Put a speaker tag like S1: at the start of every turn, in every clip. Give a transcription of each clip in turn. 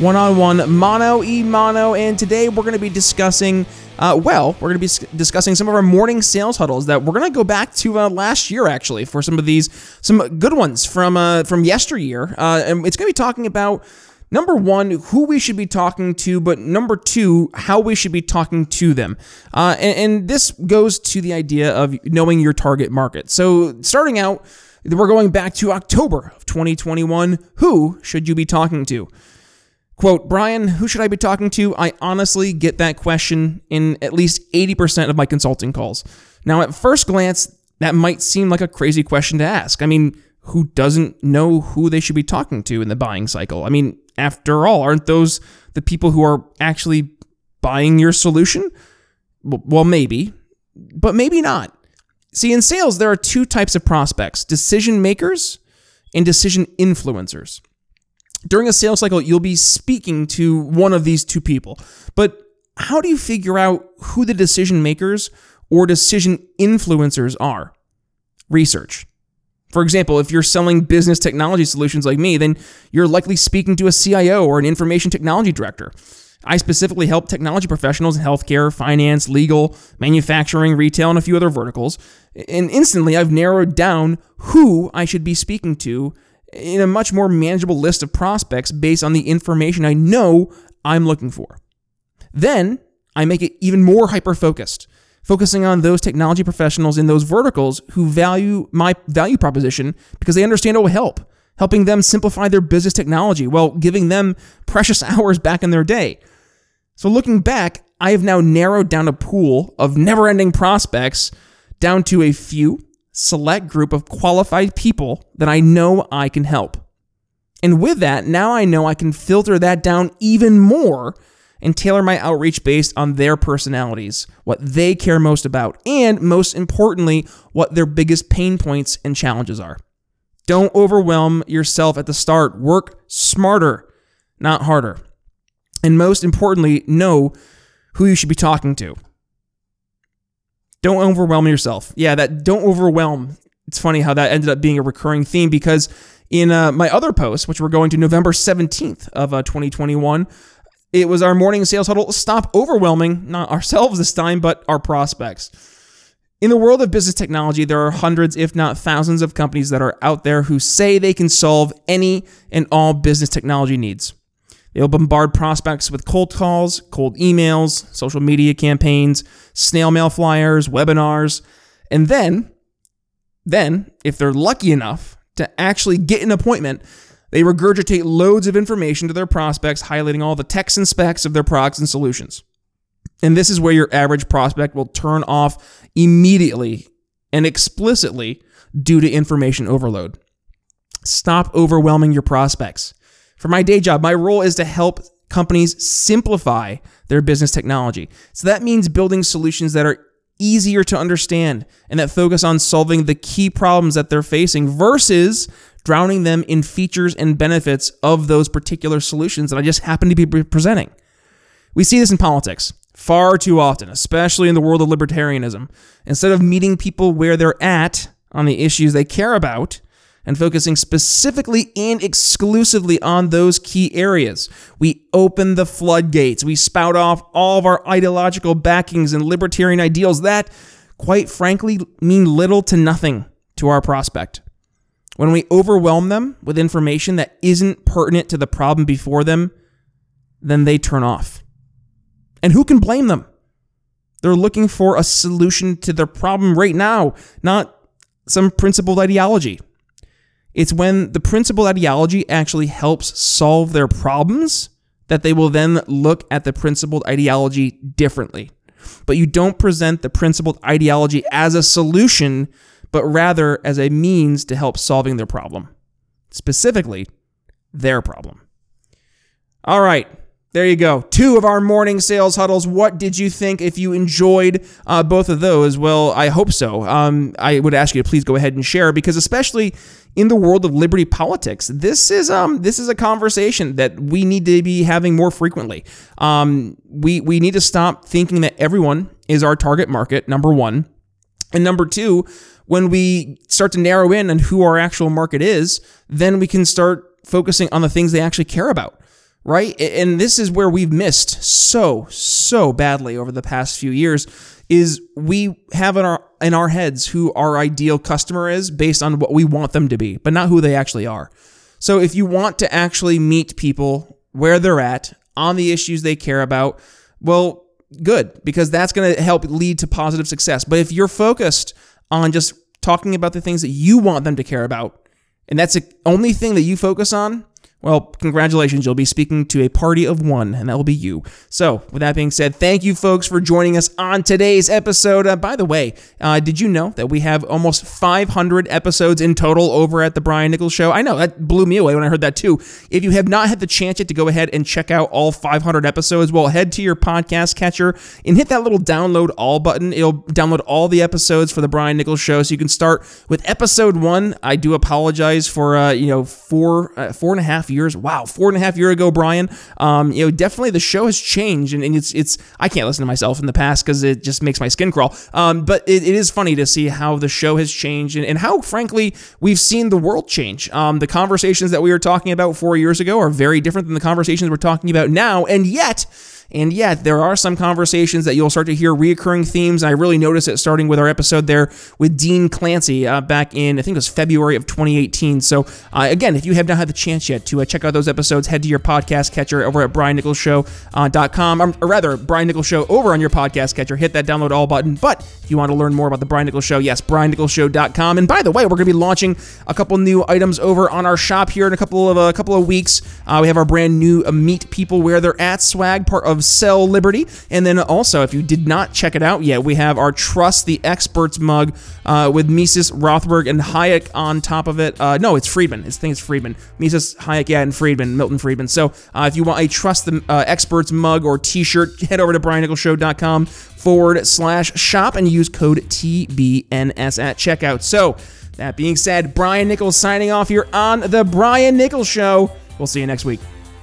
S1: one on one, mano e mano. And today we're going to be discussing, uh, well, we're going to be discussing some of our morning sales huddles that we're going to go back to uh, last year actually for some of these, some good ones from uh, from yesteryear. Uh, and it's going to be talking about number one, who we should be talking to, but number two, how we should be talking to them. Uh, and, and, this goes to the idea of knowing your target market. So, starting out, we're going back to October of 2021. Who should you be talking to? Quote, Brian, who should I be talking to? I honestly get that question in at least 80% of my consulting calls. Now, at first glance, that might seem like a crazy question to ask. I mean, who doesn't know who they should be talking to in the buying cycle? I mean, after all, aren't those the people who are actually buying your solution? Well, maybe, but maybe not. See, in sales, there are two types of prospects decision makers and decision influencers during a sales cycle, you'll be speaking to one of these two people. But how do you figure out who the decision makers or decision influencers are? Research. For example, if you're selling business technology solutions like me, then you're likely speaking to a CIO or an information technology director. I specifically help technology professionals in healthcare, finance, legal, manufacturing, retail, and a few other verticals. And instantly, I've narrowed down who I should be speaking to in a much more manageable list of prospects based on the information I know I'm looking for. Then I make it even more hyper focused, focusing on those technology professionals in those verticals who value my value proposition because they understand it will help, helping them simplify their business technology while giving them precious hours back in their day. So looking back, I have now narrowed down a pool of never ending prospects down to a few select group of qualified people that I know I can help. And with that, now I know I can filter that down even more and tailor my outreach based on their personalities, what they care most about, and most importantly, what their biggest pain points and challenges are. Don't overwhelm yourself at the start. Work smarter, not harder. And most importantly, know who you should be talking to. Don't overwhelm yourself. Yeah, that don't overwhelm. It's funny how that ended up being a recurring theme because in uh, my other post, which we're going to November 17th of uh, 2021, it was our morning sales huddle. Stop overwhelming, not ourselves this time, but our prospects. In the world of business technology, there are hundreds, if not thousands, of companies that are out there who say they can solve any and all business technology needs. They'll bombard prospects with cold calls, cold emails, social media campaigns, snail mail flyers, webinars, and then, then, if they're lucky enough to actually get an appointment, they regurgitate loads of information to their prospects, highlighting all the techs and specs of their products and solutions. And this is where your average prospect will turn off immediately and explicitly due to information overload. Stop overwhelming your prospects. For my day job, my role is to help companies simplify their business technology. So that means building solutions that are easier to understand and that focus on solving the key problems that they're facing versus drowning them in features and benefits of those particular solutions that I just happen to be presenting. We see this in politics far too often, especially in the world of libertarianism. Instead of meeting people where they're at on the issues they care about, and focusing specifically and exclusively on those key areas. We open the floodgates. We spout off all of our ideological backings and libertarian ideals that, quite frankly, mean little to nothing to our prospect. When we overwhelm them with information that isn't pertinent to the problem before them, then they turn off. And who can blame them? They're looking for a solution to their problem right now, not some principled ideology. It's when the principled ideology actually helps solve their problems that they will then look at the principled ideology differently. But you don't present the principled ideology as a solution, but rather as a means to help solving their problem, specifically their problem. All right, There you go. Two of our morning sales huddles. What did you think? If you enjoyed uh, both of those, well, I hope so. Um, I would ask you to please go ahead and share because, especially in the world of liberty politics, this is um, this is a conversation that we need to be having more frequently. Um, we we need to stop thinking that everyone is our target market. Number one, and number two, when we start to narrow in on who our actual market is, then we can start focusing on the things they actually care about right? And this is where we've missed so so badly over the past few years is we have in our in our heads who our ideal customer is based on what we want them to be, but not who they actually are. So if you want to actually meet people where they're at on the issues they care about, well, good because that's going to help lead to positive success. But if you're focused on just talking about the things that you want them to care about, and that's the only thing that you focus on, well, congratulations. You'll be speaking to a party of one, and that will be you. So, with that being said, thank you, folks, for joining us on today's episode. Uh, by the way, uh, did you know that we have almost 500 episodes in total over at The Brian Nichols Show? I know that blew me away when I heard that, too. If you have not had the chance yet to go ahead and check out all 500 episodes, well, head to your podcast catcher and hit that little download all button. It'll download all the episodes for The Brian Nichols Show. So you can start with episode one. I do apologize for, uh, you know, four, uh, four and a half years. Wow, four and a half year ago, Brian. Um, you know, definitely the show has changed, and, and it's it's I can't listen to myself in the past because it just makes my skin crawl. Um, but it, it is funny to see how the show has changed and, and how, frankly, we've seen the world change. Um, the conversations that we were talking about four years ago are very different than the conversations we're talking about now, and yet and yet, there are some conversations that you'll start to hear reoccurring themes. I really noticed it starting with our episode there with Dean Clancy uh, back in, I think it was February of 2018. So, uh, again, if you have not had the chance yet to uh, check out those episodes, head to your podcast catcher over at briannicholsshow.com, um, or rather, Brian Nichols Show over on your podcast catcher. Hit that download all button. But if you want to learn more about the Brian Nichols Show, yes, briannicholsshow.com. And by the way, we're going to be launching a couple new items over on our shop here in a couple of a couple of weeks. Uh, we have our brand new uh, Meet People Where They're At swag, part of Sell Liberty. And then also, if you did not check it out yet, we have our Trust the Experts mug uh, with Mises, Rothbard, and Hayek on top of it. Uh, no, it's Friedman. I think it's Friedman. Mises, Hayek, yeah, and Friedman, Milton Friedman. So uh, if you want a Trust the uh, Experts mug or t shirt, head over to briannicholsshow.com forward slash shop and use code TBNS at checkout. So, that being said, Brian Nichols signing off here on The Brian Nichols Show. We'll see you next week.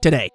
S1: today.